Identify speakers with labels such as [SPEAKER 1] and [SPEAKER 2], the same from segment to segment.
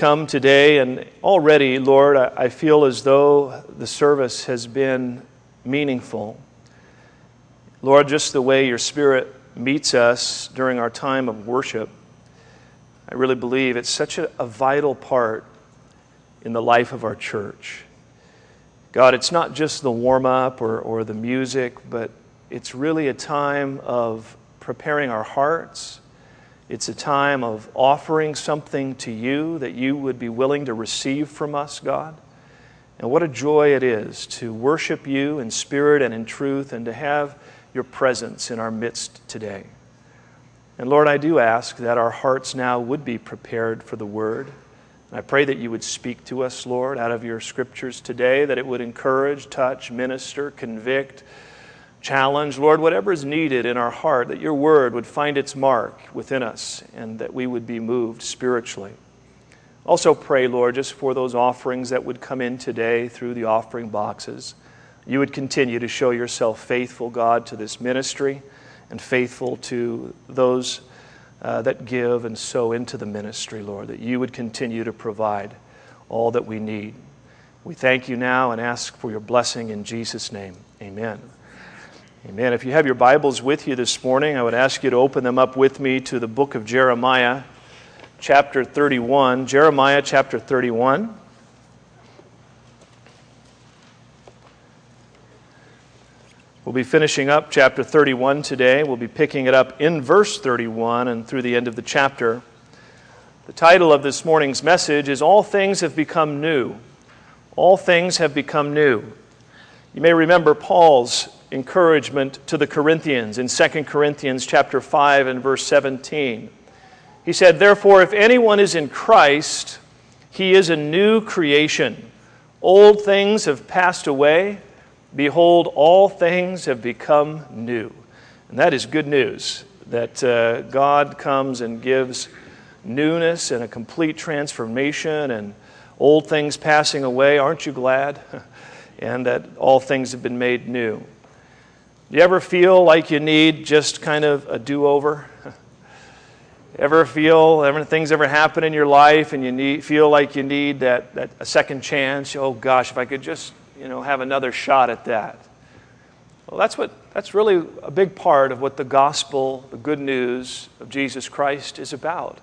[SPEAKER 1] come today, and already, Lord, I feel as though the service has been meaningful. Lord, just the way your Spirit meets us during our time of worship, I really believe it's such a, a vital part in the life of our church. God, it's not just the warm up or, or the music, but it's really a time of preparing our hearts. It's a time of offering something to you that you would be willing to receive from us, God. And what a joy it is to worship you in spirit and in truth and to have your presence in our midst today. And Lord, I do ask that our hearts now would be prepared for the word. And I pray that you would speak to us, Lord, out of your scriptures today, that it would encourage, touch, minister, convict, challenge, Lord, whatever is needed in our heart, that your word would find its mark within us and that we would be moved spiritually. Also, pray, Lord, just for those offerings that would come in today through the offering boxes. You would continue to show yourself faithful, God, to this ministry and faithful to those uh, that give and sow into the ministry, Lord, that you would continue to provide all that we need. We thank you now and ask for your blessing in Jesus' name. Amen. Amen. If you have your Bibles with you this morning, I would ask you to open them up with me to the book of Jeremiah, chapter 31. Jeremiah, chapter 31. We'll be finishing up chapter 31 today. We'll be picking it up in verse 31 and through the end of the chapter. The title of this morning's message is All Things Have Become New. All Things Have Become New. You may remember Paul's encouragement to the Corinthians in 2 Corinthians chapter 5 and verse 17. He said, Therefore, if anyone is in Christ, he is a new creation. Old things have passed away Behold, all things have become new. And that is good news that uh, God comes and gives newness and a complete transformation and old things passing away. Aren't you glad? and that all things have been made new. Do you ever feel like you need just kind of a do over? ever feel ever things ever happen in your life and you need, feel like you need that, that a second chance? Oh gosh, if I could just you know, have another shot at that. Well, that's, what, that's really a big part of what the gospel, the good news of Jesus Christ is about.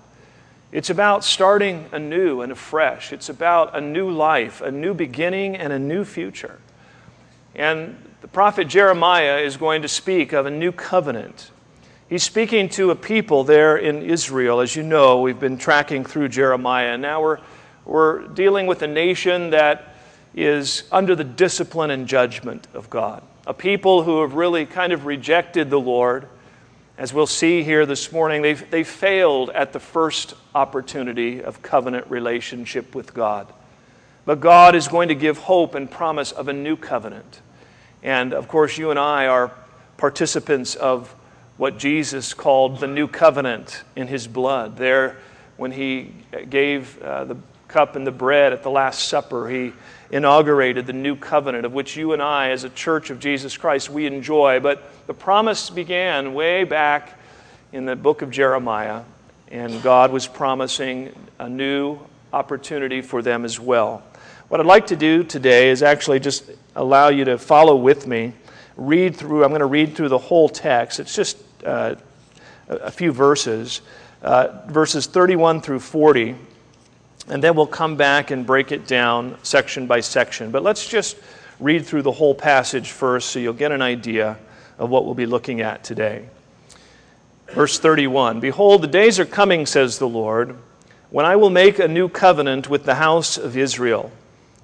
[SPEAKER 1] It's about starting anew and afresh. It's about a new life, a new beginning, and a new future. And the prophet Jeremiah is going to speak of a new covenant. He's speaking to a people there in Israel. As you know, we've been tracking through Jeremiah, and now we're, we're dealing with a nation that is under the discipline and judgment of God. A people who have really kind of rejected the Lord. As we'll see here this morning, they've, they failed at the first opportunity of covenant relationship with God. But God is going to give hope and promise of a new covenant. And of course, you and I are participants of what Jesus called the new covenant in his blood. There, when he gave uh, the cup and the bread at the Last Supper, he inaugurated the new covenant of which you and I, as a church of Jesus Christ, we enjoy. But the promise began way back in the book of Jeremiah, and God was promising a new opportunity for them as well. What I'd like to do today is actually just allow you to follow with me, read through, I'm going to read through the whole text. It's just uh, a few verses, uh, verses 31 through 40. And then we'll come back and break it down section by section. But let's just read through the whole passage first so you'll get an idea of what we'll be looking at today. Verse 31 Behold, the days are coming, says the Lord, when I will make a new covenant with the house of Israel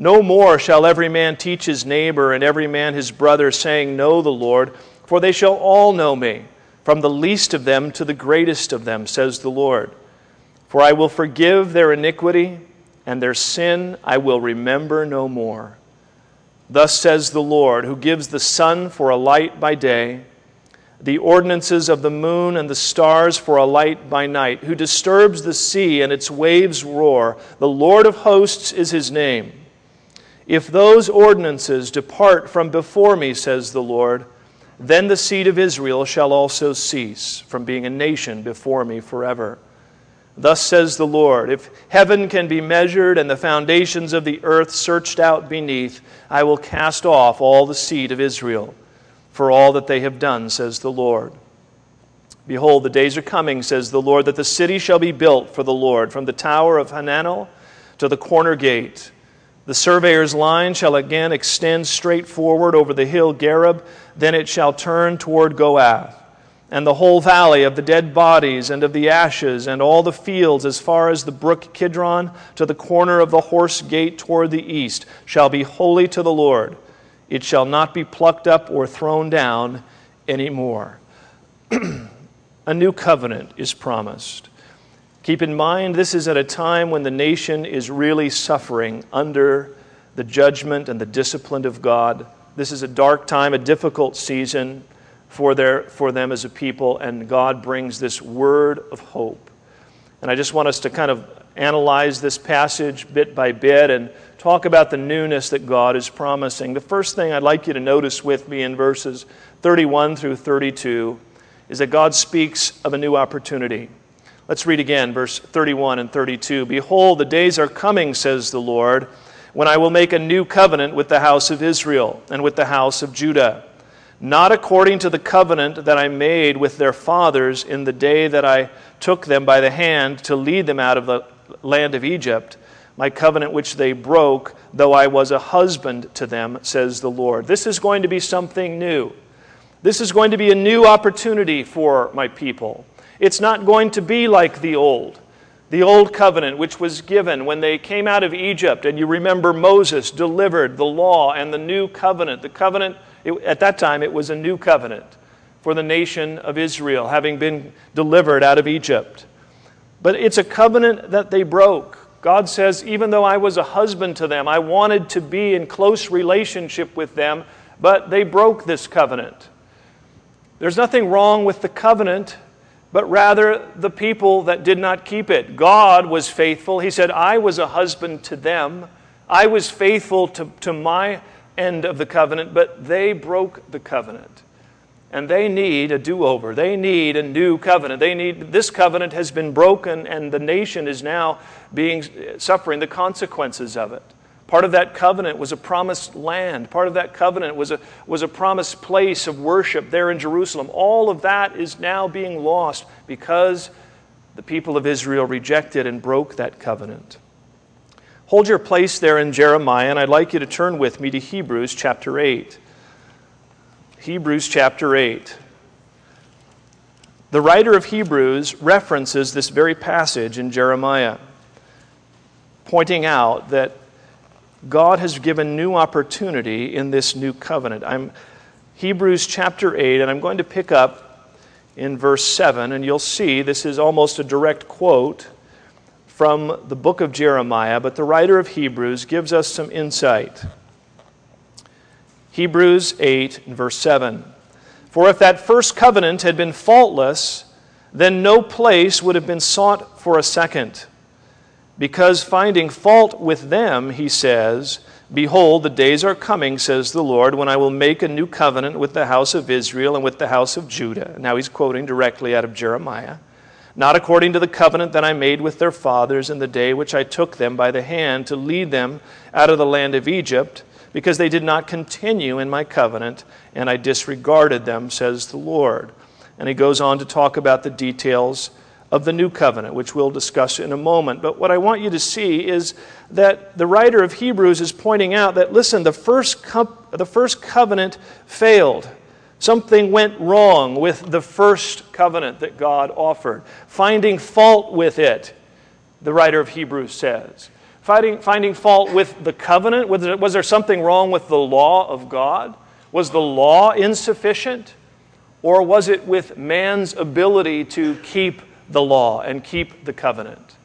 [SPEAKER 1] No more shall every man teach his neighbor and every man his brother, saying, Know the Lord, for they shall all know me from the least of them to the greatest of them, says the Lord. For I will forgive their iniquity, and their sin I will remember no more. Thus says the Lord, who gives the sun for a light by day, the ordinances of the moon and the stars for a light by night, who disturbs the sea and its waves roar. The Lord of hosts is his name. If those ordinances depart from before me, says the Lord, then the seed of Israel shall also cease from being a nation before me forever. Thus says the Lord If heaven can be measured and the foundations of the earth searched out beneath, I will cast off all the seed of Israel for all that they have done, says the Lord. Behold, the days are coming, says the Lord, that the city shall be built for the Lord, from the tower of Hananel to the corner gate. The surveyor's line shall again extend straight forward over the hill Gareb, then it shall turn toward Goath and the whole valley of the dead bodies and of the ashes, and all the fields as far as the brook Kidron to the corner of the horse gate toward the east, shall be holy to the Lord. It shall not be plucked up or thrown down any more. a new covenant is promised. Keep in mind, this is at a time when the nation is really suffering under the judgment and the discipline of God. This is a dark time, a difficult season for, their, for them as a people, and God brings this word of hope. And I just want us to kind of analyze this passage bit by bit and talk about the newness that God is promising. The first thing I'd like you to notice with me in verses 31 through 32 is that God speaks of a new opportunity. Let's read again, verse 31 and 32. Behold, the days are coming, says the Lord, when I will make a new covenant with the house of Israel and with the house of Judah not according to the covenant that I made with their fathers in the day that I took them by the hand to lead them out of the land of Egypt, my covenant which they broke, though I was a husband to them, says the Lord. This is going to be something new. This is going to be a new opportunity for my people. It's not going to be like the old. The old covenant, which was given when they came out of Egypt, and you remember Moses delivered the law and the new covenant, the covenant it, at that time, it was a new covenant for the nation of Israel, having been delivered out of Egypt. But it's a covenant that they broke. God says, even though I was a husband to them, I wanted to be in close relationship with them, but they broke this covenant. There's nothing wrong with the covenant, but rather the people that did not keep it. God was faithful. He said, I was a husband to them. I was faithful to, to my end of the covenant, but they broke the covenant. And they need a do over. They need a new covenant. They need this covenant has been broken and the nation is now being suffering the consequences of it. Part of that covenant was a promised land. Part of that covenant was a, was a promised place of worship there in Jerusalem. All of that is now being lost because the people of Israel rejected and broke that covenant. Hold your place there in Jeremiah, and I'd like you to turn with me to Hebrews chapter 8. Hebrews chapter 8. The writer of Hebrews references this very passage in Jeremiah, pointing out that God has given new opportunity in this new covenant. I'm Hebrews chapter 8, and I'm going to pick up in verse 7, and you'll see this is almost a direct quote from the book of Jeremiah, but the writer of Hebrews gives us some insight. Hebrews 8 verse 7. For if that first covenant had been faultless, then no place would have been sought for a second. Because finding fault with them, he says, Behold, the days are coming, says the Lord, when I will make a new covenant with the house of Israel and with the house of Judah. Now he's quoting directly out of Jeremiah not according to the covenant that I made with their fathers in the day which I took them by the hand to lead them out of the land of Egypt, because they did not continue in my covenant, and I disregarded them, says the Lord. And he goes on to talk about the details of the new covenant, which we'll discuss in a moment. But what I want you to see is that the writer of Hebrews is pointing out that, listen, the first, co- the first covenant failed. Something went wrong with the first covenant that God offered. Finding fault with it, the writer of Hebrews says. Finding, finding fault with the covenant. Was there, was there something wrong with the law of God? Was the law insufficient? Or was it with man's ability to keep the law and keep the covenant?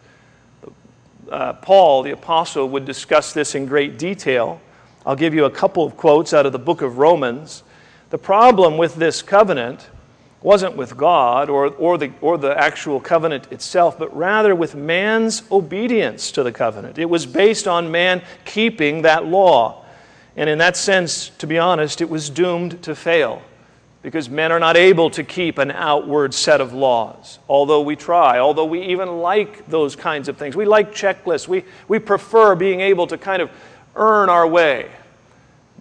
[SPEAKER 1] uh, Paul, the apostle, would discuss this in great detail. I'll give you a couple of quotes out of the book of Romans. The problem with this covenant wasn't with God or, or, the, or the actual covenant itself, but rather with man's obedience to the covenant. It was based on man keeping that law. And in that sense, to be honest, it was doomed to fail because men are not able to keep an outward set of laws, although we try, although we even like those kinds of things. We like checklists, we, we prefer being able to kind of earn our way.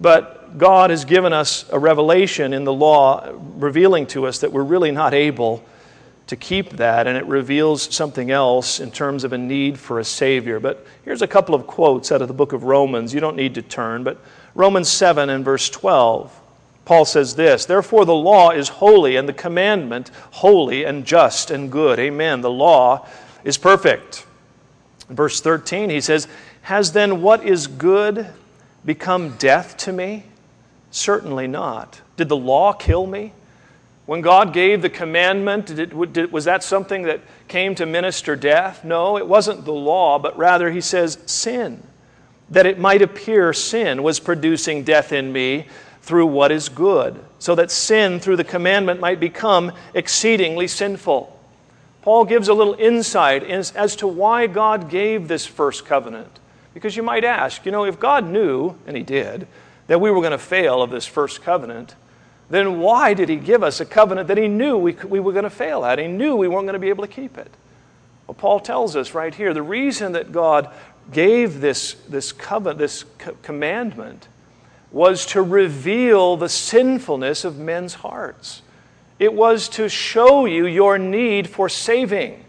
[SPEAKER 1] But God has given us a revelation in the law revealing to us that we're really not able to keep that, and it reveals something else in terms of a need for a Savior. But here's a couple of quotes out of the book of Romans. You don't need to turn, but Romans 7 and verse 12. Paul says this Therefore, the law is holy, and the commandment holy and just and good. Amen. The law is perfect. In verse 13, he says, Has then what is good become death to me? Certainly not. Did the law kill me? When God gave the commandment, did did, was that something that came to minister death? No, it wasn't the law, but rather he says sin. That it might appear sin was producing death in me through what is good, so that sin through the commandment might become exceedingly sinful. Paul gives a little insight as to why God gave this first covenant. Because you might ask, you know, if God knew, and He did, that we were going to fail of this first covenant, then why did He give us a covenant that He knew we, we were going to fail at? He knew we weren't going to be able to keep it. Well, Paul tells us right here the reason that God gave this, this covenant, this co- commandment, was to reveal the sinfulness of men's hearts. It was to show you your need for saving.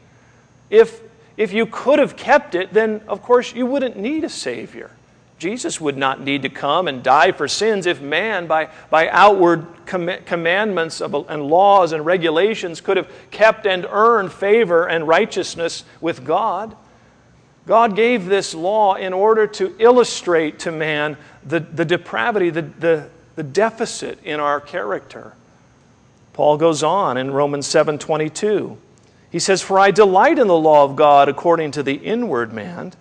[SPEAKER 1] If, if you could have kept it, then of course you wouldn't need a Savior. Jesus would not need to come and die for sins if man, by, by outward com- commandments of, and laws and regulations, could have kept and earned favor and righteousness with God. God gave this law in order to illustrate to man the, the depravity, the, the, the deficit in our character. Paul goes on in Romans 7 22. He says, For I delight in the law of God according to the inward man,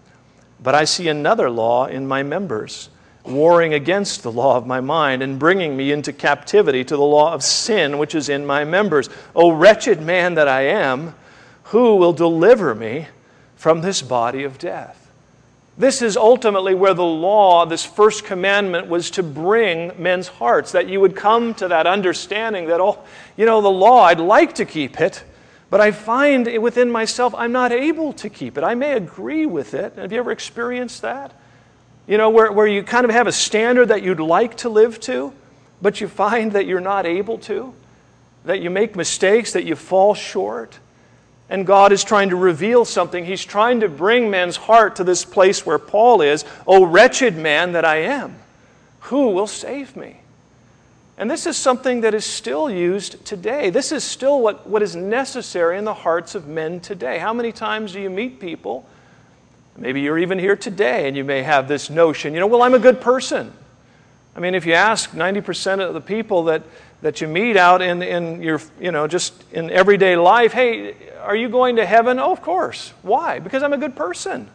[SPEAKER 1] but I see another law in my members, warring against the law of my mind and bringing me into captivity to the law of sin which is in my members. O wretched man that I am, who will deliver me from this body of death. This is ultimately where the law, this first commandment, was to bring men's hearts, that you would come to that understanding that, oh, you know, the law, I'd like to keep it, but I find within myself I'm not able to keep it. I may agree with it. Have you ever experienced that? You know, where, where you kind of have a standard that you'd like to live to, but you find that you're not able to, that you make mistakes, that you fall short. And God is trying to reveal something. He's trying to bring man's heart to this place where Paul is. Oh, wretched man that I am, who will save me? And this is something that is still used today. This is still what, what is necessary in the hearts of men today. How many times do you meet people? Maybe you're even here today and you may have this notion, you know, well, I'm a good person. I mean, if you ask 90% of the people that, that you meet out in, in your, you know, just in everyday life, hey, are you going to heaven? Oh, of course. Why? Because I'm a good person.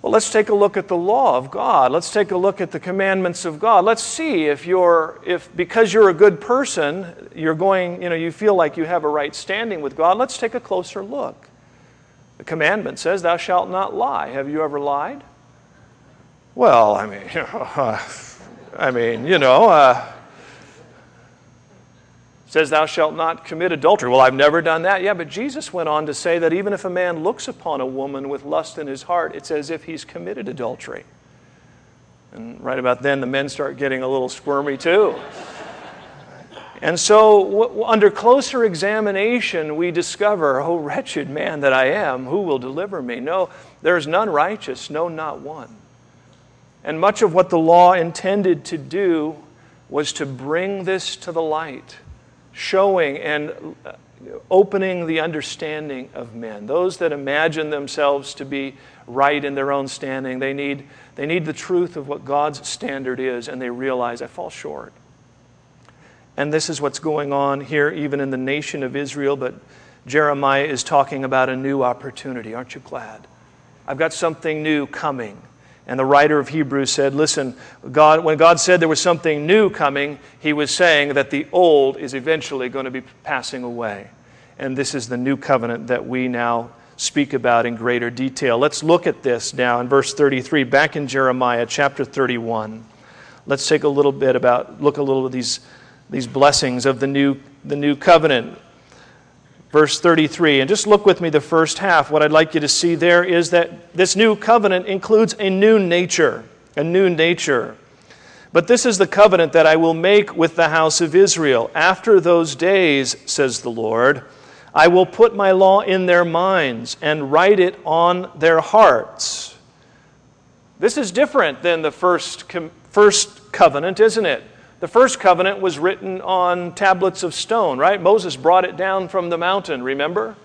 [SPEAKER 1] Well, let's take a look at the law of God. Let's take a look at the commandments of God. Let's see if you're if because you're a good person, you're going, you know, you feel like you have a right standing with God. Let's take a closer look. The commandment says, "Thou shalt not lie." Have you ever lied? Well, I mean, I mean, you know, uh, says, Thou shalt not commit adultery. Well, I've never done that. Yeah, but Jesus went on to say that even if a man looks upon a woman with lust in his heart, it's as if he's committed adultery. And right about then, the men start getting a little squirmy too. And so, w- under closer examination, we discover, Oh, wretched man that I am, who will deliver me? No, there's none righteous, no, not one. And much of what the law intended to do was to bring this to the light showing and uh, opening the understanding of men. Those that imagine themselves to be right in their own standing, they need, they need the truth of what God's standard is, and they realize, I fall short. And this is what's going on here, even in the nation of Israel, but Jeremiah is talking about a new opportunity. Aren't you glad? I've got something new coming. And the writer of Hebrews said, Listen, God, when God said there was something new coming, he was saying that the old is eventually going to be passing away. And this is the new covenant that we now speak about in greater detail. Let's look at this now in verse 33, back in Jeremiah chapter 31. Let's take a little bit about, look a little at these, these blessings of the new, the new covenant. Verse 33, and just look with me the first half. What I'd like you to see there is that this new covenant includes a new nature, a new nature. But this is the covenant that I will make with the house of Israel. After those days, says the Lord, I will put my law in their minds and write it on their hearts. This is different than the first, first covenant, isn't it? The first covenant was written on tablets of stone, right? Moses brought it down from the mountain, remember?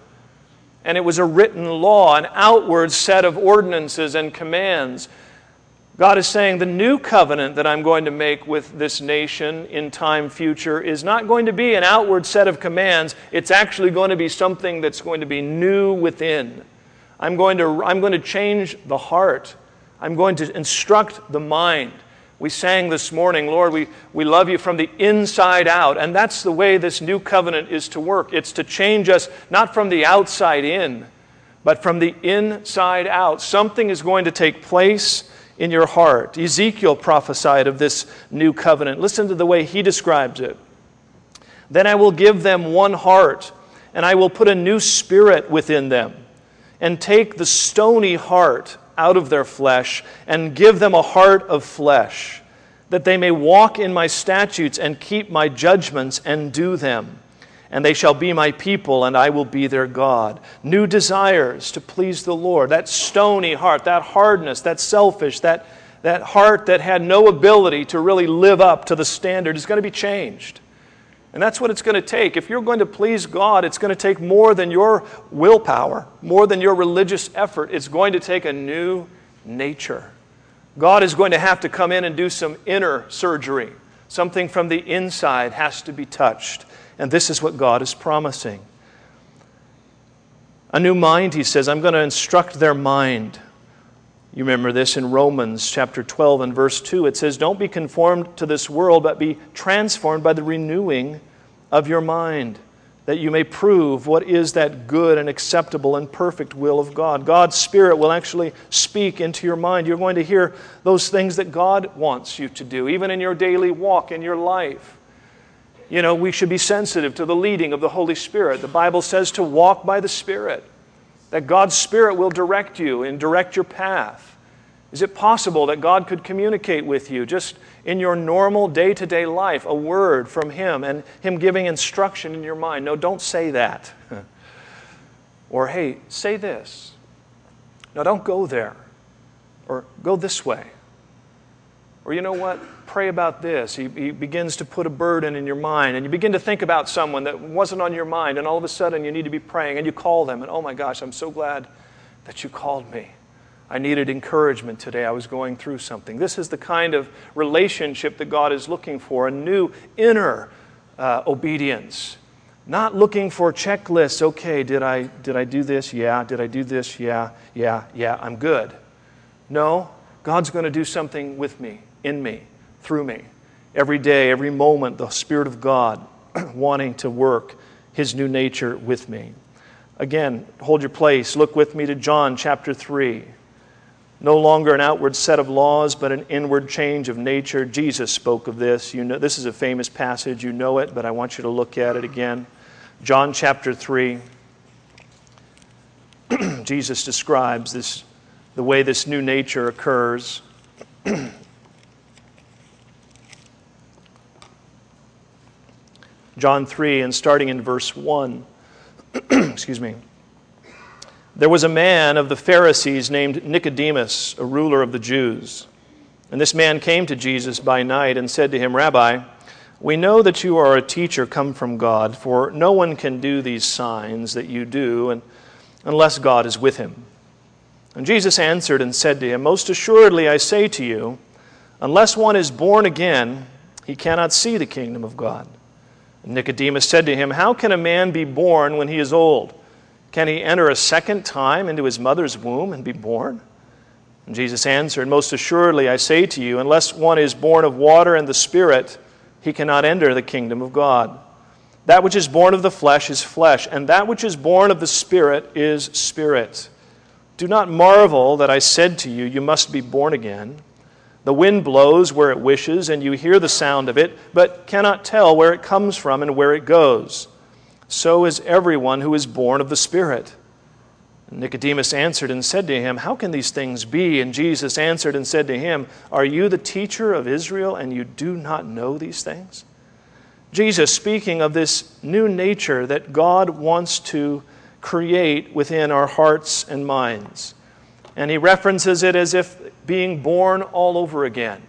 [SPEAKER 1] And it was a written law, an outward set of ordinances and commands. God is saying the new covenant that I'm going to make with this nation in time future is not going to be an outward set of commands. It's actually going to be something that's going to be new within. I'm going to, I'm going to change the heart. I'm going to instruct the mind. We sang this morning, Lord, we, we love you from the inside out. And that's the way this new covenant is to work. It's to change us not from the outside in, but from the inside out. Something is going to take place in your heart. Ezekiel prophesied of this new covenant. Listen to the way he describes it. Then I will give them one heart, and I will put a new spirit within them, and take the stony heart out of their flesh, and give them a heart of flesh, that they may walk in my statutes and keep my judgments and do them and they shall be my people, and I will be their God. New desires to please the Lord. That stony heart, that hardness, that selfish, that, that heart that had no ability to really live up to the standard is going to be changed. And that's what it's going to take. If you're going to please God, it's going to take more than your willpower, more than your religious effort. It's going to take a new nature. God is going to have to come in and do some inner surgery. Something from the inside has to be touched. And this is what God is promising. A new mind, he says, I'm going to instruct their mind. You remember this in Romans chapter 12 and verse 2. It says, Don't be conformed to this world, but be transformed by the renewing of your mind, that you may prove what is that good and acceptable and perfect will of God. God's Spirit will actually speak into your mind. You're going to hear those things that God wants you to do, even in your daily walk, in your life you know, we should be sensitive to the leading of the Holy Spirit. The Bible says to walk by the Spirit, that God's Spirit will direct you and direct your path. Is it possible that God could communicate with you just in your normal day to day life, a word from Him and Him giving instruction in your mind? No, don't say that. or, hey, say this. No, don't go there. Or go this way. Or, you know what? pray about this. He, he, begins to put a burden in your mind, and you begin to think about someone that wasn't on your mind, and all of a sudden you need to be praying, and you call them, and oh my gosh, I'm so glad that you called me. I needed encouragement today. I was going through something. This is the kind of relationship that God is looking for a new inner uh, obedience. Not looking for checklists. Okay, did I, did I do this? Yeah. Did I do this? Yeah. Yeah. Yeah. I'm good. No, God's going to do something with me, in me through me. Every day, every moment, the Spirit of God wanting to work His new nature with me. Again, hold your place. Look with me to John chapter 3. No longer an outward set of laws, but an inward change of nature. Jesus spoke of this. You know, this is a famous passage. You know it, but I want you to look at it again. John chapter 3. Jesus describes this, the way this new nature occurs. John 3, and starting in verse 1. Excuse me. There was a man of the Pharisees named Nicodemus, a ruler of the Jews. And this man came to Jesus by night and said to him, Rabbi, we know that you are a teacher come from God, for no one can do these signs that you do and, unless God is with him. And Jesus answered and said to him, Most assuredly I say to you, unless one is born again, he cannot see the kingdom of God. Nicodemus said to him, How can a man be born when he is old? Can he enter a second time into his mother's womb and be born? And Jesus answered, Most assuredly, I say to you, unless one is born of water and the Spirit, he cannot enter the kingdom of God. That which is born of the flesh is flesh, and that which is born of the Spirit is spirit. Do not marvel that I said to you, You must be born again. The wind blows where it wishes, and you hear the sound of it, but cannot tell where it comes from and where it goes. So is everyone who is born of the Spirit. Nicodemus answered and said to him, How can these things be? And Jesus answered and said to him, Are you the teacher of Israel, and you do not know these things? Jesus, speaking of this new nature that God wants to create within our hearts and minds. And he references it as if being born all over again.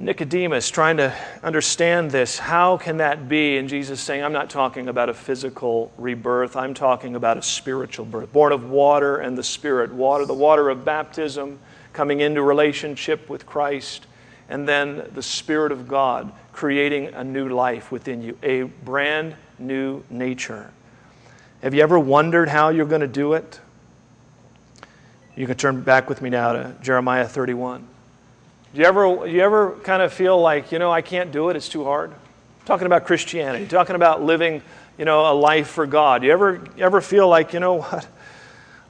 [SPEAKER 1] Nicodemus trying to understand this. How can that be? And Jesus saying, I'm not talking about a physical rebirth, I'm talking about a spiritual birth, born of water and the Spirit. Water, the water of baptism, coming into relationship with Christ, and then the Spirit of God creating a new life within you, a brand new nature. Have you ever wondered how you're going to do it? You can turn back with me now to Jeremiah 31. Do you ever, you ever kind of feel like, you know, I can't do it, it's too hard? I'm talking about Christianity, talking about living, you know, a life for God. Do you ever, ever feel like, you know what?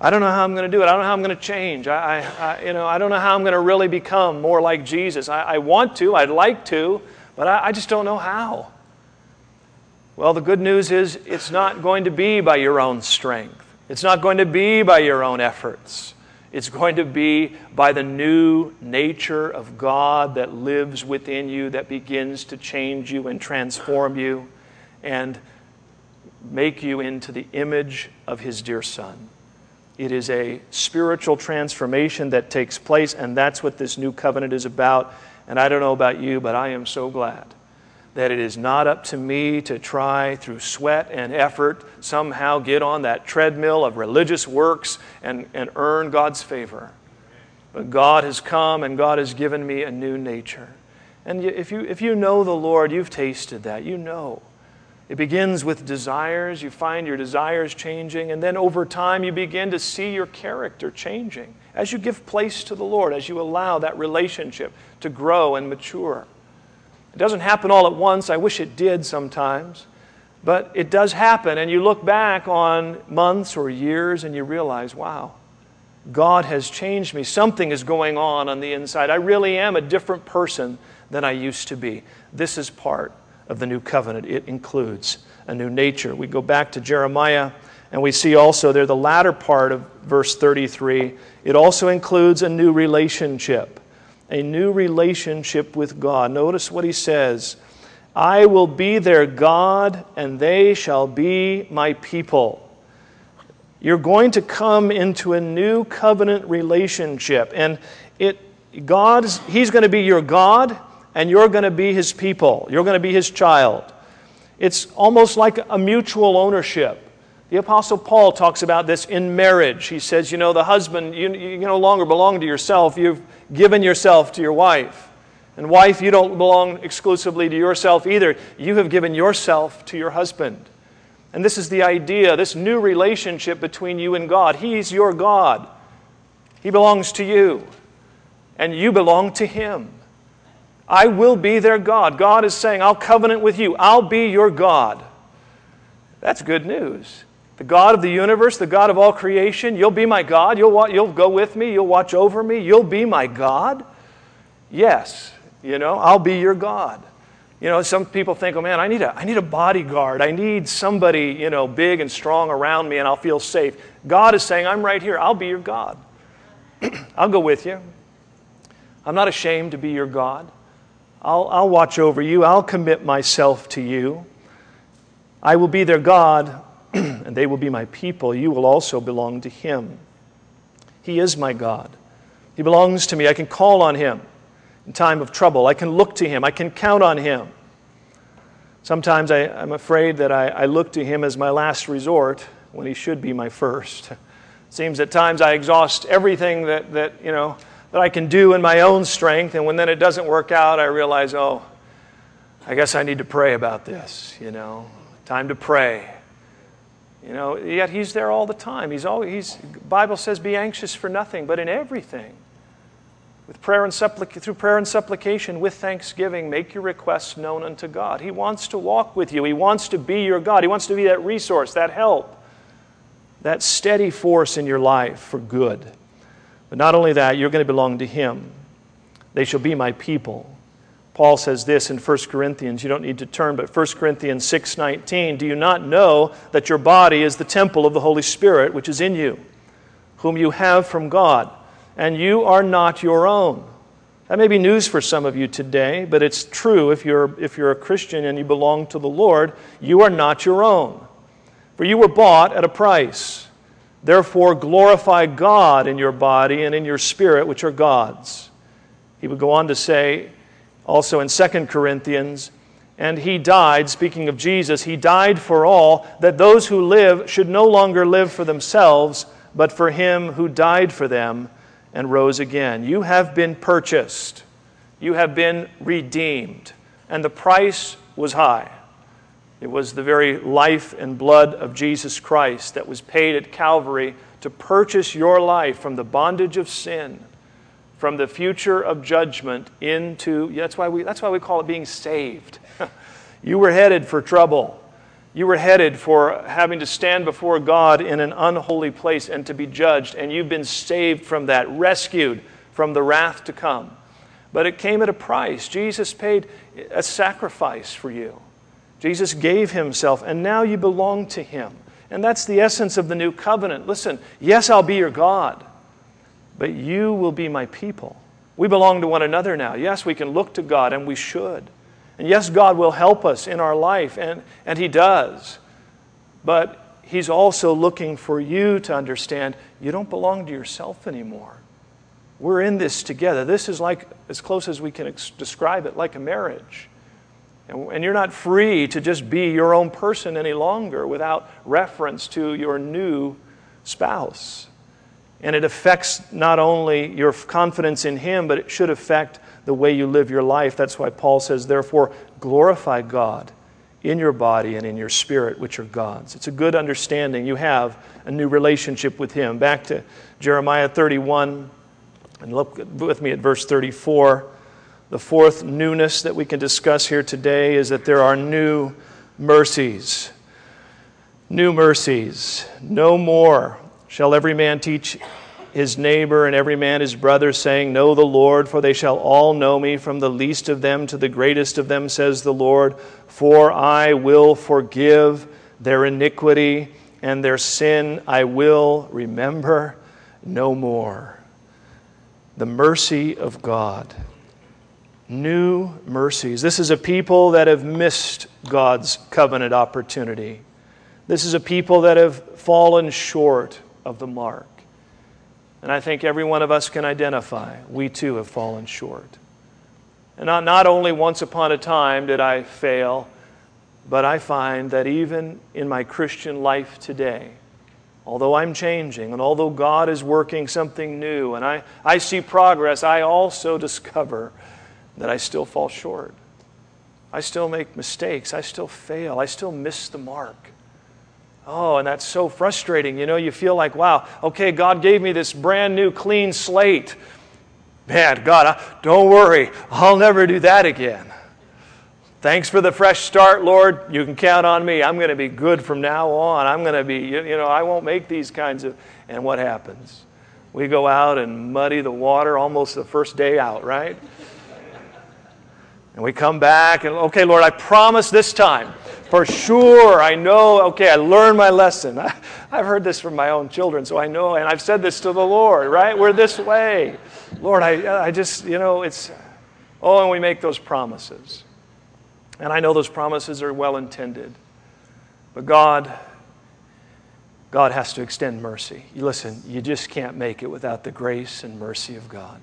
[SPEAKER 1] I don't know how I'm going to do it. I don't know how I'm going to change. I, I, you know, I don't know how I'm going to really become more like Jesus. I, I want to, I'd like to, but I, I just don't know how. Well, the good news is it's not going to be by your own strength, it's not going to be by your own efforts. It's going to be by the new nature of God that lives within you, that begins to change you and transform you and make you into the image of His dear Son. It is a spiritual transformation that takes place, and that's what this new covenant is about. And I don't know about you, but I am so glad that it is not up to me to try through sweat and effort somehow get on that treadmill of religious works and, and earn God's favor. But God has come and God has given me a new nature. And if you, if you know the Lord, you've tasted that. You know. It begins with desires. You find your desires changing. And then over time, you begin to see your character changing as you give place to the Lord, as you allow that relationship to grow and mature. It doesn't happen all at once. I wish it did sometimes. But it does happen, and you look back on months or years and you realize, wow, God has changed me. Something is going on on the inside. I really am a different person than I used to be. This is part of the new covenant, it includes a new nature. We go back to Jeremiah, and we see also there the latter part of verse 33. It also includes a new relationship a new relationship with God. Notice what he says I will be their God, and they shall be my people. You're going to come into a new covenant relationship, and it God's He's going to be your God, and you're going to be His people. You're going to be His child. It's almost like a mutual ownership. The Apostle Paul talks about this in marriage. He says, you know, the husband, you, you no longer belong to yourself. You've given yourself to your wife. And, wife, you don't belong exclusively to yourself either. You have given yourself to your husband. And this is the idea, this new relationship between you and God. He's your God, He belongs to you, and you belong to Him. I will be their God. God is saying, I'll covenant with you, I'll be your God. That's good news the God of the universe, the God of all creation. You'll be my God. You'll, you'll go with me. You'll watch over me. You'll be my God. Yes, you know, I'll be your God. You know, some people think, oh man, I need a, I need a bodyguard. I need somebody, you know, big and strong around me and I'll feel safe. God is saying, I'm right here. I'll be your God. I'll go with you. I'm not ashamed to be your God. I'll, I'll watch over you. I'll commit myself to you. I will be their God. and they will be my people. You will also belong to him. He is my God. He belongs to me. I can call on him in time of trouble. I can look to him. I can count on him. Sometimes I, am afraid that I, I look to him as my last resort when he should be my first. Seems at times I exhaust everything that, that, you know, that I can do in my own strength, and when then it doesn't work out, I realize, oh, I guess I need to pray about this, you know. Time to pray. You know, yet he's there all the time. He's always, he's, Bible says, be anxious for nothing, but in everything. With prayer and supplic- through prayer and supplication, with thanksgiving, make your requests known unto God. He wants to walk with you. He wants to be your God. He wants to be that resource, that help, that steady force in your life for good. But not only that, you're going to belong to Him. They shall be my people. Paul says this in 1 Corinthians. You don't need to turn, but 1 Corinthians 6:19, "Do you not know that your body is the temple of the Holy Spirit which is in you, whom you have from God, and you are not your own?" That may be news for some of you today, but it's true if you're if you're a Christian and you belong to the Lord, you are not your own. For you were bought at a price. Therefore glorify God in your body and in your spirit which are God's. He would go on to say, also in 2 Corinthians, and he died, speaking of Jesus, he died for all, that those who live should no longer live for themselves, but for him who died for them and rose again. You have been purchased, you have been redeemed, and the price was high. It was the very life and blood of Jesus Christ that was paid at Calvary to purchase your life from the bondage of sin from the future of judgment into that's why we that's why we call it being saved. You were headed for trouble. You were headed for having to stand before god in an unholy place and to be judged and you've been saved from that rescued from the wrath to come. But it came at a price. Jesus paid a sacrifice for you. Jesus gave himself and now you belong to him. And that's the essence of the new covenant. Listen yes i'll be your god but you will be my people. We belong to one another now. Yes, we can look to God, and we should. And yes, God will help us in our life, and, and He does. But He's also looking for you to understand you don't belong to yourself anymore. We're in this together. This is like, as close as we can ex- describe it, like a marriage. And, and you're not free to just be your own person any longer without reference to your new spouse. And it affects not only your confidence in Him, but it should affect the way you live your life. That's why Paul says, therefore, glorify God in your body and in your spirit, which are God's. It's a good understanding. You have a new relationship with Him. Back to Jeremiah 31, and look with me at verse 34. The fourth newness that we can discuss here today is that there are new mercies. New mercies. No more Shall every man teach his neighbor and every man his brother, saying, Know the Lord, for they shall all know me, from the least of them to the greatest of them, says the Lord. For I will forgive their iniquity, and their sin I will remember no more. The mercy of God. New mercies. This is a people that have missed God's covenant opportunity. This is a people that have fallen short of the mark. And I think every one of us can identify we too have fallen short. And not, not only once upon a time did I fail, but I find that even in my Christian life today, although I'm changing and although God is working something new and I, I see progress, I also discover that I still fall short. I still make mistakes. I still fail. I still miss the mark. Oh, and that's so frustrating. You know, you feel like, wow, okay, God gave me this brand new clean slate. Man, God, don't worry, I'll never do that again. Thanks for the fresh start, Lord. You can count on me. I'm going to be good from now on. I'm going to be, you know, I won't make these kinds of. And what happens? We go out and muddy the water almost the first day out, right? And we come back and, okay, Lord, I promise this time for sure, I know, okay, I learned my lesson. I, have heard this from my own children, so I know, and I've said this to the Lord, right? We're this way. Lord, I, I just, you know, it's, oh, and we make those promises. And I know those promises are well intended. But God, God has to extend mercy. You listen, you just can't make it without the grace and mercy of God.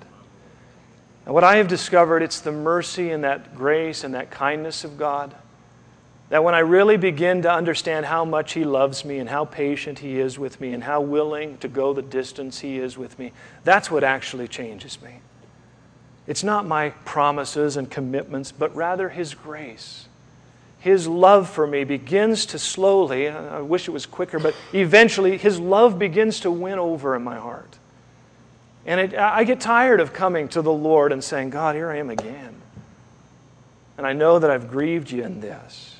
[SPEAKER 1] And what I have discovered, it's the mercy and that grace and that kindness of God that when I really begin to understand how much He loves me and how patient He is with me and how willing to go the distance He is with me, that's what actually changes me. It's not my promises and commitments, but rather His grace. his love for me begins to slowly, I wish it was quicker, but eventually his love begins to win over in my heart. And it, I get tired of coming to the Lord and saying, God, here I am again. And I know that I've grieved you in this.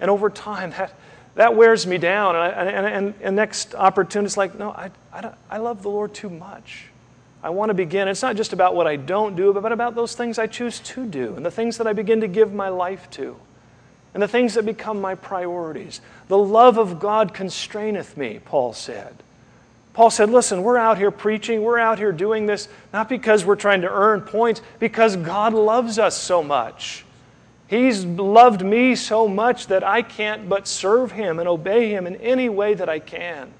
[SPEAKER 1] And over time, that, that wears me down. And, I, and, and, and next opportunity, it's like, no, I, I, I love the Lord too much. I want to begin. It's not just about what I don't do, but about those things I choose to do and the things that I begin to give my life to and the things that become my priorities. The love of God constraineth me, Paul said. Paul said, Listen, we're out here preaching, we're out here doing this not because we're trying to earn points, because God loves us so much. He's loved me so much that I can't but serve Him and obey Him in any way that I can.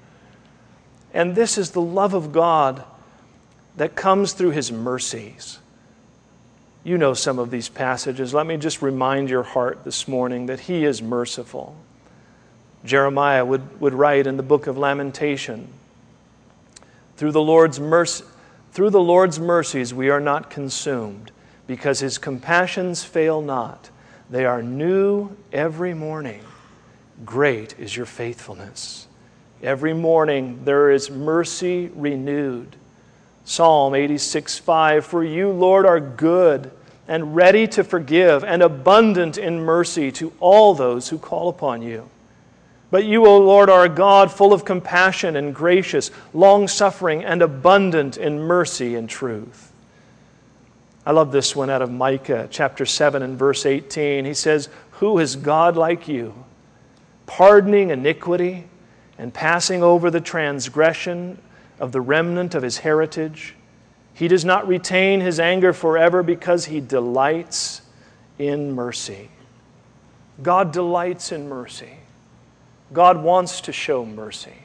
[SPEAKER 1] And this is the love of God that comes through His mercies. You know some of these passages. Let me just remind your heart this morning that He is merciful. Jeremiah would, would write in the book of Lamentation through the, Lord's mercy, through the Lord's mercies we are not consumed, because His compassions fail not. They are new every morning. Great is your faithfulness. Every morning there is mercy renewed. Psalm 86 5 For you, Lord, are good and ready to forgive, and abundant in mercy to all those who call upon you. But you, O Lord, are a God full of compassion and gracious, long suffering, and abundant in mercy and truth. I love this one out of Micah chapter 7 and verse 18. He says, Who is God like you, pardoning iniquity and passing over the transgression of the remnant of his heritage? He does not retain his anger forever because he delights in mercy. God delights in mercy. God wants to show mercy.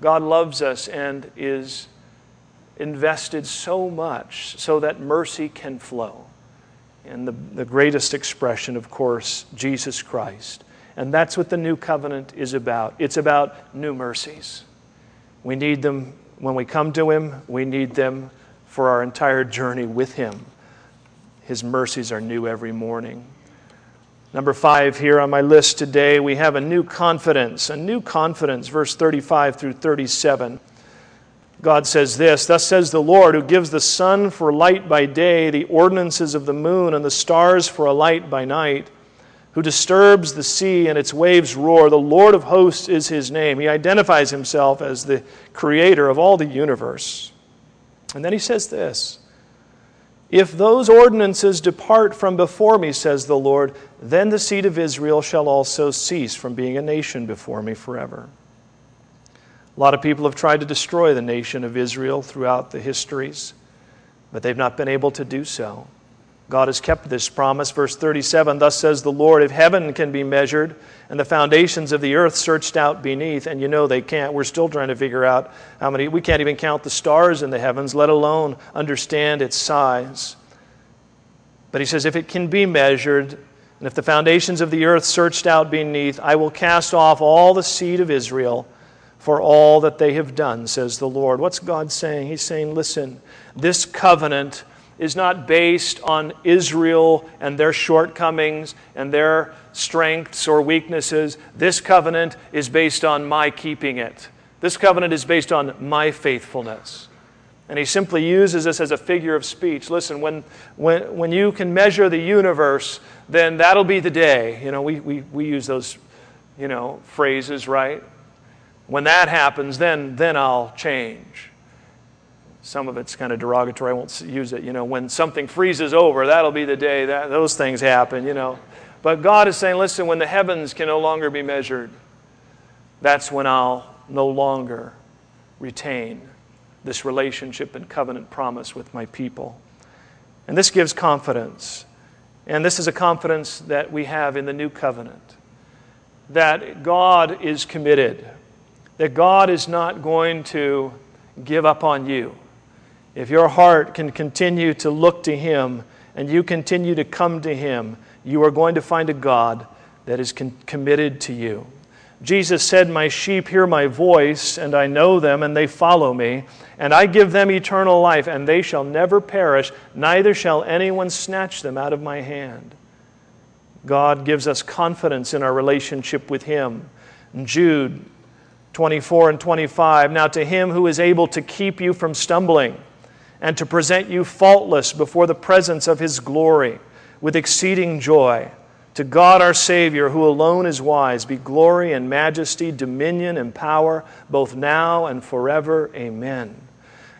[SPEAKER 1] God loves us and is invested so much so that mercy can flow. And the, the greatest expression, of course, Jesus Christ. And that's what the new covenant is about. It's about new mercies. We need them when we come to Him, we need them for our entire journey with Him. His mercies are new every morning. Number five, here on my list today, we have a new confidence. A new confidence, verse 35 through 37. God says this Thus says the Lord, who gives the sun for light by day, the ordinances of the moon, and the stars for a light by night, who disturbs the sea and its waves roar. The Lord of hosts is his name. He identifies himself as the creator of all the universe. And then he says this If those ordinances depart from before me, says the Lord, then the seed of Israel shall also cease from being a nation before me forever. A lot of people have tried to destroy the nation of Israel throughout the histories, but they've not been able to do so. God has kept this promise. Verse 37 Thus says the Lord, if heaven can be measured and the foundations of the earth searched out beneath, and you know they can't, we're still trying to figure out how many, we can't even count the stars in the heavens, let alone understand its size. But he says, if it can be measured, and if the foundations of the earth searched out beneath, I will cast off all the seed of Israel for all that they have done, says the Lord. What's God saying? He's saying, listen, this covenant is not based on Israel and their shortcomings and their strengths or weaknesses. This covenant is based on my keeping it. This covenant is based on my faithfulness. And he simply uses this as a figure of speech. Listen, when, when, when you can measure the universe, then that'll be the day. You know, we, we, we use those, you know, phrases, right? When that happens, then, then I'll change. Some of it's kind of derogatory. I won't use it. You know, when something freezes over, that'll be the day that those things happen, you know. But God is saying, listen, when the heavens can no longer be measured, that's when I'll no longer retain this relationship and covenant promise with my people. And this gives confidence. And this is a confidence that we have in the new covenant that God is committed, that God is not going to give up on you. If your heart can continue to look to Him and you continue to come to Him, you are going to find a God that is con- committed to you. Jesus said, My sheep hear my voice, and I know them, and they follow me, and I give them eternal life, and they shall never perish, neither shall anyone snatch them out of my hand. God gives us confidence in our relationship with Him. Jude 24 and 25, now to Him who is able to keep you from stumbling and to present you faultless before the presence of His glory with exceeding joy. To God our Savior, who alone is wise, be glory and majesty, dominion and power, both now and forever. Amen.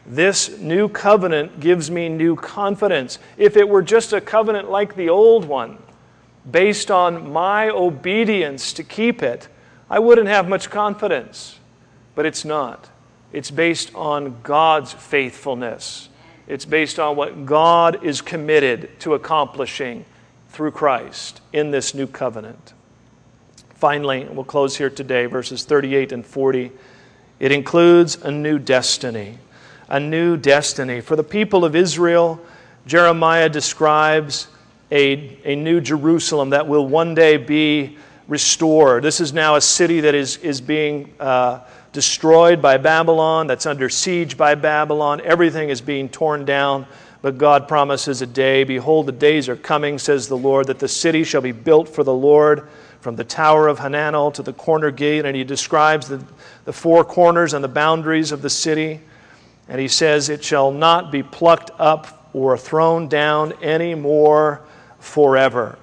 [SPEAKER 1] This new covenant gives me new confidence. If it were just a covenant like the old one, based on my obedience to keep it, I wouldn't have much confidence. But it's not. It's based on God's faithfulness. It's based on what God is committed to accomplishing through Christ in this new covenant. Finally, we'll close here today, verses 38 and 40. It includes a new destiny. A new destiny. For the people of Israel, Jeremiah describes a, a new Jerusalem that will one day be restored. This is now a city that is, is being uh, destroyed by Babylon, that's under siege by Babylon. Everything is being torn down. But God promises a day. Behold, the days are coming, says the Lord, that the city shall be built for the Lord from the tower of Hananel to the corner gate. And he describes the, the four corners and the boundaries of the city. And he says, It shall not be plucked up or thrown down any more forever.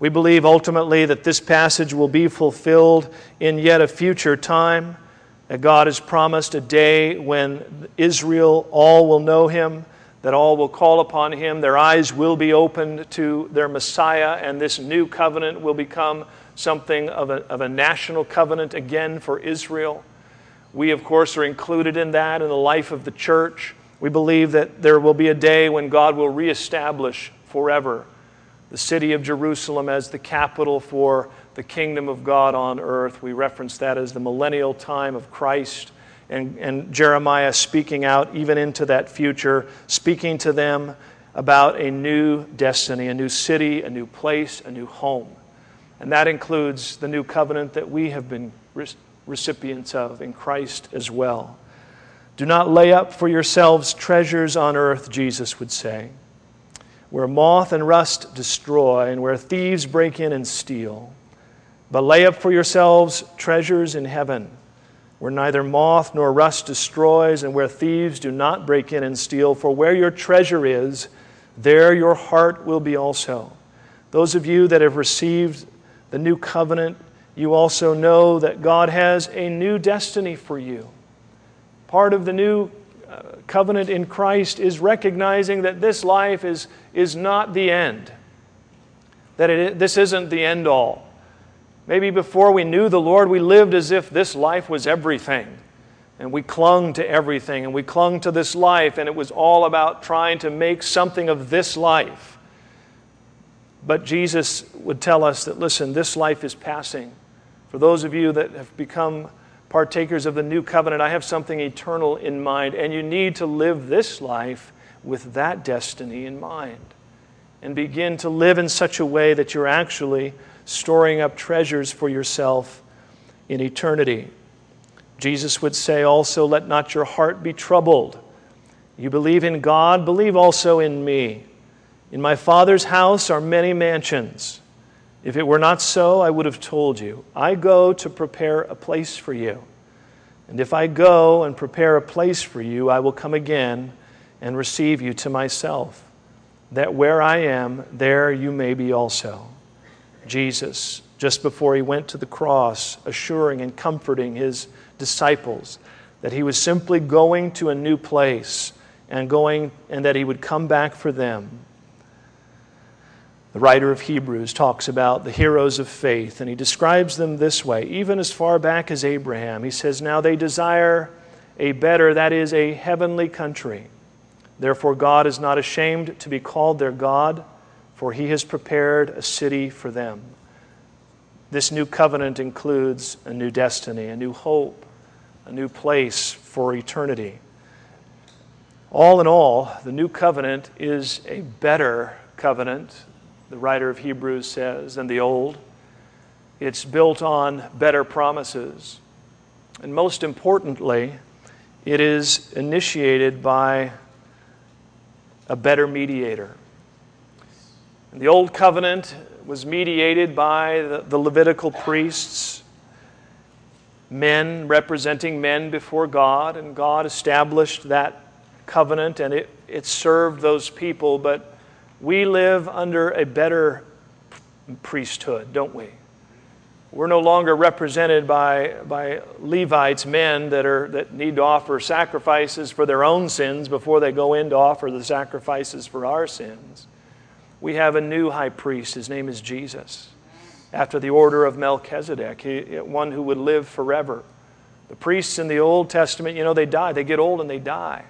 [SPEAKER 1] We believe ultimately that this passage will be fulfilled in yet a future time. That God has promised a day when Israel all will know him that all will call upon him. Their eyes will be opened to their Messiah, and this new covenant will become something of a, of a national covenant again for Israel. We, of course, are included in that in the life of the church. We believe that there will be a day when God will reestablish forever the city of Jerusalem as the capital for the kingdom of God on earth. We reference that as the millennial time of Christ and, and Jeremiah speaking out even into that future, speaking to them about a new destiny, a new city, a new place, a new home. And that includes the new covenant that we have been recipients of in Christ as well. Do not lay up for yourselves treasures on earth, Jesus would say, where moth and rust destroy and where thieves break in and steal. But lay up for yourselves treasures in heaven where neither moth nor rust destroys, and where thieves do not break in and steal. For where your treasure is, there your heart will be also. Those of you that have received the new covenant, you also know that God has a new destiny for you. Part of the new covenant in Christ is recognizing that this life is, is not the end, that it, this isn't the end all Maybe before we knew the Lord, we lived as if this life was everything. And we clung to everything, and we clung to this life, and it was all about trying to make something of this life. But Jesus would tell us that, listen, this life is passing. For those of you that have become partakers of the new covenant, I have something eternal in mind, and you need to live this life with that destiny in mind. And begin to live in such a way that you're actually storing up treasures for yourself in eternity. Jesus would say also, Let not your heart be troubled. You believe in God, believe also in me. In my Father's house are many mansions. If it were not so, I would have told you. I go to prepare a place for you. And if I go and prepare a place for you, I will come again and receive you to myself, that where I am, there you may be also. Jesus, just before he went to the cross, assuring and comforting his disciples that he was simply going to a new place and going and that he would come back for them. The writer of Hebrews talks about the heroes of faith, and he describes them this way, even as far back as Abraham. He says, Now they desire a better, that is, a heavenly country. Therefore, God is not ashamed to be called their God for he has prepared a city for them. This new covenant includes a new destiny, a new hope, a new place for eternity. All in all, the new covenant is a better covenant, the writer of Hebrews says, than the old. It's built on better promises. And most importantly, it is initiated by a better mediator. In the Old Covenant, was mediated by the, the Levitical priests, men representing men before God, and God established that covenant and it, it served those people. But we live under a better priesthood, don't we? We're no longer represented by, by Levites, men that, are, that need to offer sacrifices for their own sins before they go in to offer the sacrifices for our sins. We have a new high priest. His name is Jesus, after the order of Melchizedek, he, one who would live forever. The priests in the Old Testament, you know, they die. They get old and they die.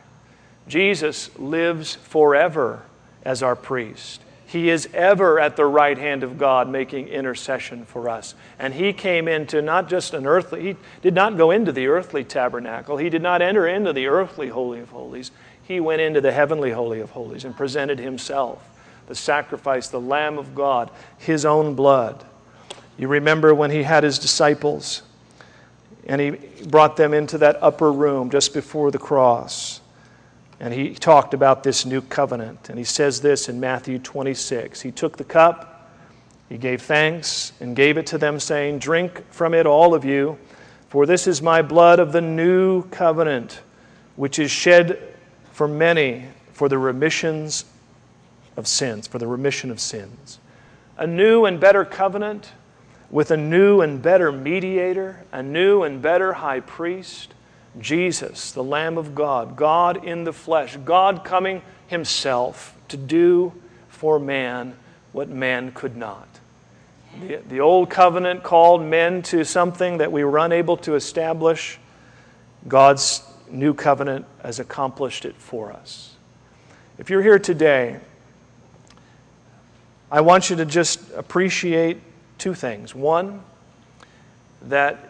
[SPEAKER 1] Jesus lives forever as our priest. He is ever at the right hand of God making intercession for us. And he came into not just an earthly, he did not go into the earthly tabernacle. He did not enter into the earthly Holy of Holies. He went into the heavenly Holy of Holies and presented himself, the sacrifice, the Lamb of God, his own blood. You remember when he had his disciples and he brought them into that upper room just before the cross. And he talked about this new covenant. And he says this in Matthew 26. He took the cup, he gave thanks, and gave it to them, saying, Drink from it, all of you, for this is my blood of the new covenant, which is shed for many for the remissions of sins, for the remission of sins. A new and better covenant with a new and better mediator, a new and better high priest Jesus, the Lamb of God, God in the flesh, God coming Himself to do for man what man could not. The, the old covenant called men to something that we were unable to establish. God's new covenant has accomplished it for us. If you're here today, I want you to just appreciate two things. One, that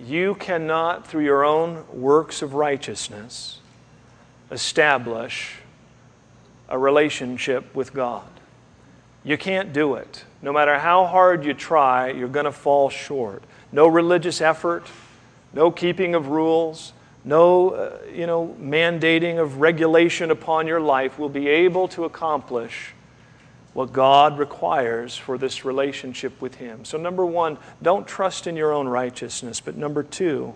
[SPEAKER 1] you cannot, through your own works of righteousness, establish a relationship with God. You can't do it. No matter how hard you try, you're going to fall short. No religious effort, no keeping of rules, no uh, you know, mandating of regulation upon your life will be able to accomplish what God requires for this relationship with Him. So, number one, don't trust in your own righteousness. But number two,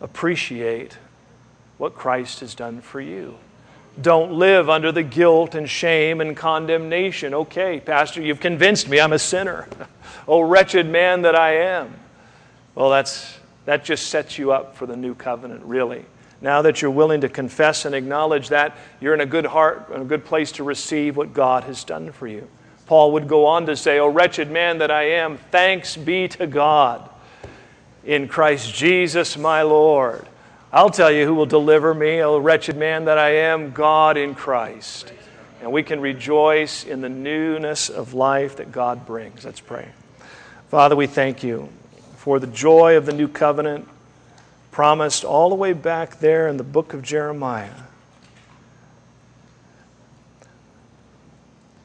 [SPEAKER 1] appreciate what Christ has done for you. Don't live under the guilt and shame and condemnation. Okay, Pastor, you've convinced me I'm a sinner. oh, wretched man that I am. Well, that's, that just sets you up for the new covenant, really. Now that you're willing to confess and acknowledge that, you're in a good heart, in a good place to receive what God has done for you. Paul would go on to say, O wretched man that I am, thanks be to God in Christ Jesus my Lord. I'll tell you who will deliver me, O wretched man that I am, God in Christ. And we can rejoice in the newness of life that God brings. Let's pray. Father, we thank you for the joy of the new covenant promised all the way back there in the book of Jeremiah.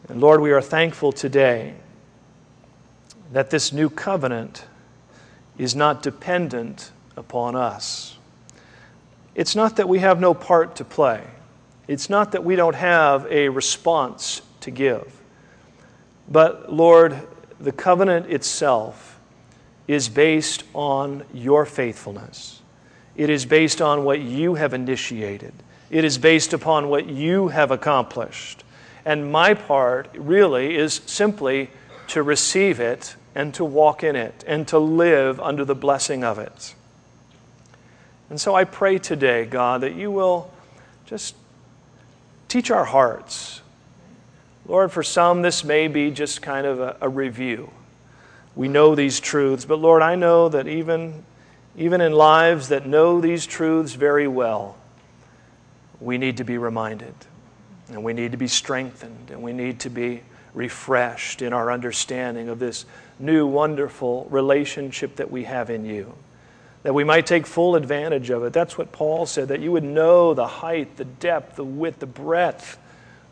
[SPEAKER 1] And Lord, we are thankful today that this new covenant is not dependent upon us. It's not that we have no part to play. It's not that we don't have a response to give. But Lord, the covenant itself is based on your faithfulness. It is based on what you have initiated, it is based upon what you have accomplished. And my part really is simply to receive it and to walk in it and to live under the blessing of it. And so I pray today, God, that you will just teach our hearts. Lord, for some, this may be just kind of a, a review. We know these truths, but Lord, I know that even even in lives that know these truths very well, we need to be reminded, and we need to be strengthened, and we need to be refreshed in our understanding of this new, wonderful relationship that we have in you. That we might take full advantage of it. That's what Paul said, that you would know the height, the depth, the width, the breadth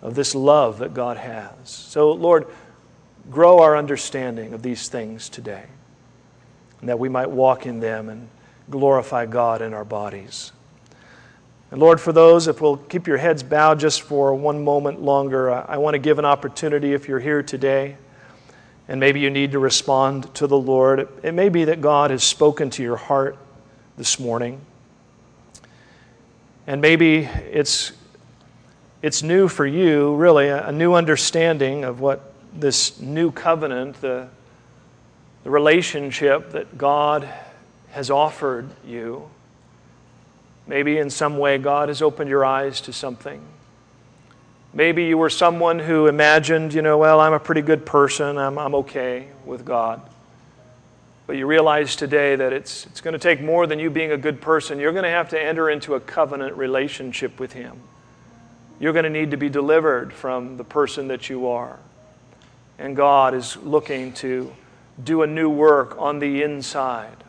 [SPEAKER 1] of this love that God has. So, Lord, grow our understanding of these things today and that we might walk in them and glorify God in our bodies. And Lord, for those, if we'll keep your heads bowed just for one moment longer, uh, I want to give an opportunity if you're here today and maybe you need to respond to the Lord. It may be that God has spoken to your heart this morning. And maybe it's, it's new for you, really, a, new understanding of what this new covenant, the, the relationship that God has offered you. Maybe in some way God has opened your eyes to something. Maybe you were someone who imagined, you know, well, I'm a pretty good person, I'm, I'm okay with God. But you realize today that it's, it's going to take more than you being a good person. You're going to have to enter into a covenant relationship with Him. You're going to need to be delivered from the person that you are. And God is looking to do a new work on the inside.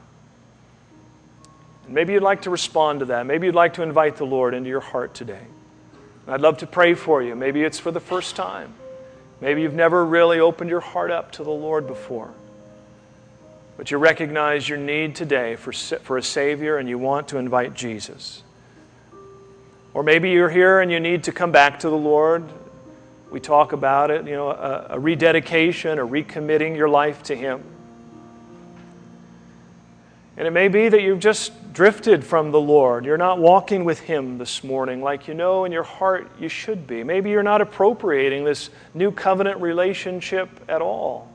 [SPEAKER 1] And maybe you'd like to respond to that. Maybe you'd like to invite the Lord into your heart today. I'd love to pray for you. Maybe it's for the first time. Maybe you've never really opened your heart up to the Lord before. But you recognize your need today for, for a Savior and you want to invite Jesus. Or maybe you're here and you need to come back to the Lord. We talk about it, you know, a, a rededication, a recommitting your life to Him. And it may be that you've just drifted from the Lord. You're not walking with Him this morning like you know in your heart you should be. Maybe you're not appropriating this new covenant relationship at all.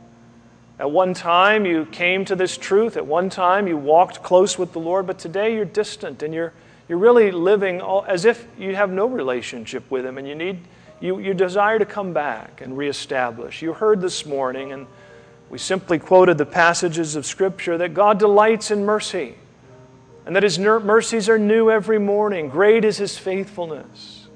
[SPEAKER 1] At one time, you came to this truth. At one time, you walked close with the Lord, but today you're distant and you're, you're really living all, as if you have no relationship with Him and you, need, you, you desire to come back and reestablish. You heard this morning, and we simply quoted the passages of Scripture that God delights in mercy and that His mercies are new every morning. Great is His faithfulness.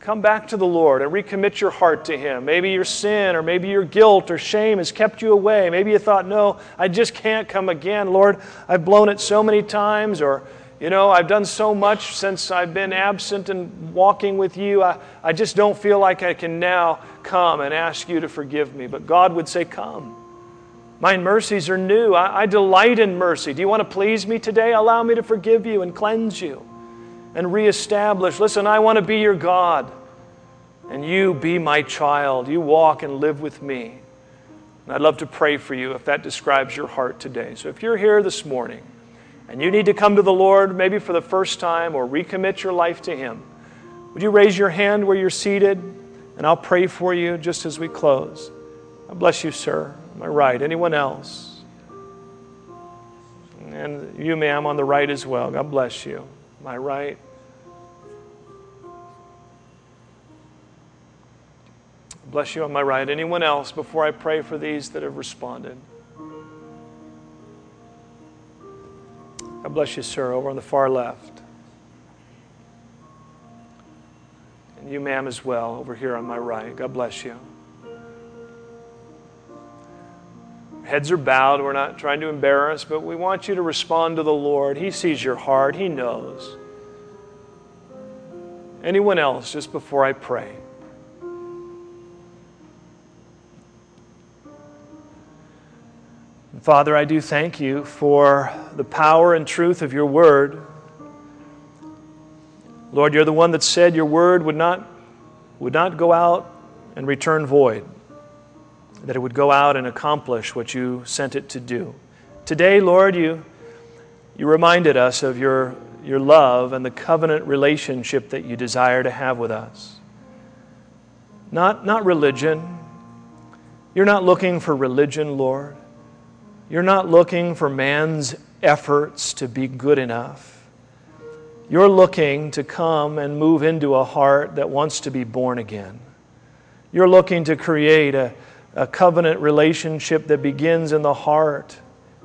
[SPEAKER 1] Come back to the Lord and recommit your heart to Him. Maybe your sin or maybe your guilt or shame has kept you away. Maybe you thought, no, I just can't come again. Lord, I've blown it so many times, or, you know, I've done so much since I've been absent and walking with you. I, I just don't feel like I can now come and ask you to forgive me. But God would say, Come. My mercies are new. I, I, delight in mercy. Do you want to please me today? Allow me to forgive you and cleanse you and reestablish. Listen, I want to be your God, and you be my child. You walk and live with me. And I'd love to pray for you if that describes your heart today. So if you're here this morning and you need to come to the Lord, maybe for the first time, or recommit your life to Him, would you raise your hand where you're seated? And I'll pray for you just as we close. I bless you, sir. I right? Anyone else? And you, ma'am, on the right as well. God bless you. I right? Bless you on my right. Anyone else before I pray for these that have responded? God bless you, sir, over on the far left. And you, ma'am, as well, over here on my right. God bless you. Heads are bowed. We're not trying to embarrass, but we want you to respond to the Lord. He sees your heart, He knows. Anyone else, just before I pray? Father, I do thank you for the power and truth of your word. Lord, you're the one that said your word would not, would not go out and return void that it would go out and accomplish what you sent it to do. Today, Lord, you, you reminded us of your, your love and the covenant relationship that you desire to have with us. Not, not religion. You're not looking for religion, Lord. You're not looking for man's efforts to be good enough. You're looking to come and move into a heart that wants to be born again. You're looking to create a, a covenant relationship that begins in the heart,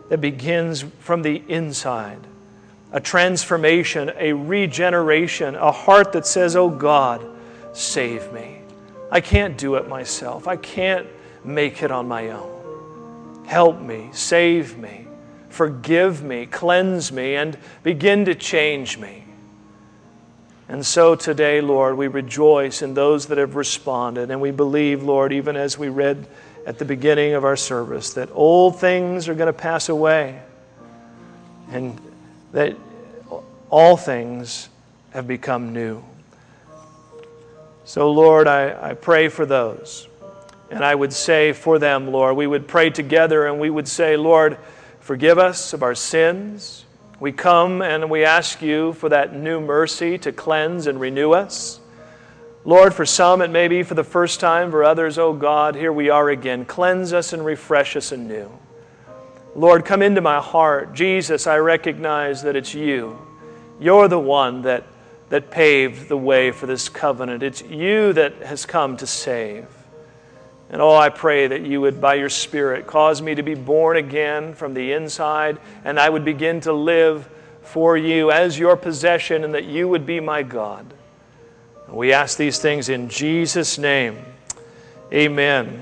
[SPEAKER 1] that begins from the inside. A transformation, a regeneration, a heart that says, Oh God, save me. I can't do it myself. I can't make it on my own. Help me, save me, forgive me, cleanse me, and begin to change me. And so today, Lord, we rejoice in those that have responded. And we believe, Lord, even as we read at the beginning of our service, that old things are going to pass away and that all things have become new. So, Lord, I, I pray for those And I would say for them, Lord, we would pray together and we would say, Lord, forgive us of our sins. We come and we ask you for that new mercy to cleanse and renew us. Lord, for some it may be for the first time, for others, oh God, here we are again. Cleanse us and refresh us anew. Lord, come into my heart. Jesus, I recognize that it's you. You're the one that, that paved the way for this covenant. It's you that has come to save. And oh, I pray that you would, by your Spirit, cause me to be born again from the inside, and I would begin to live for you as your possession, and that you would be my God. We ask these things in Jesus' name. Amen.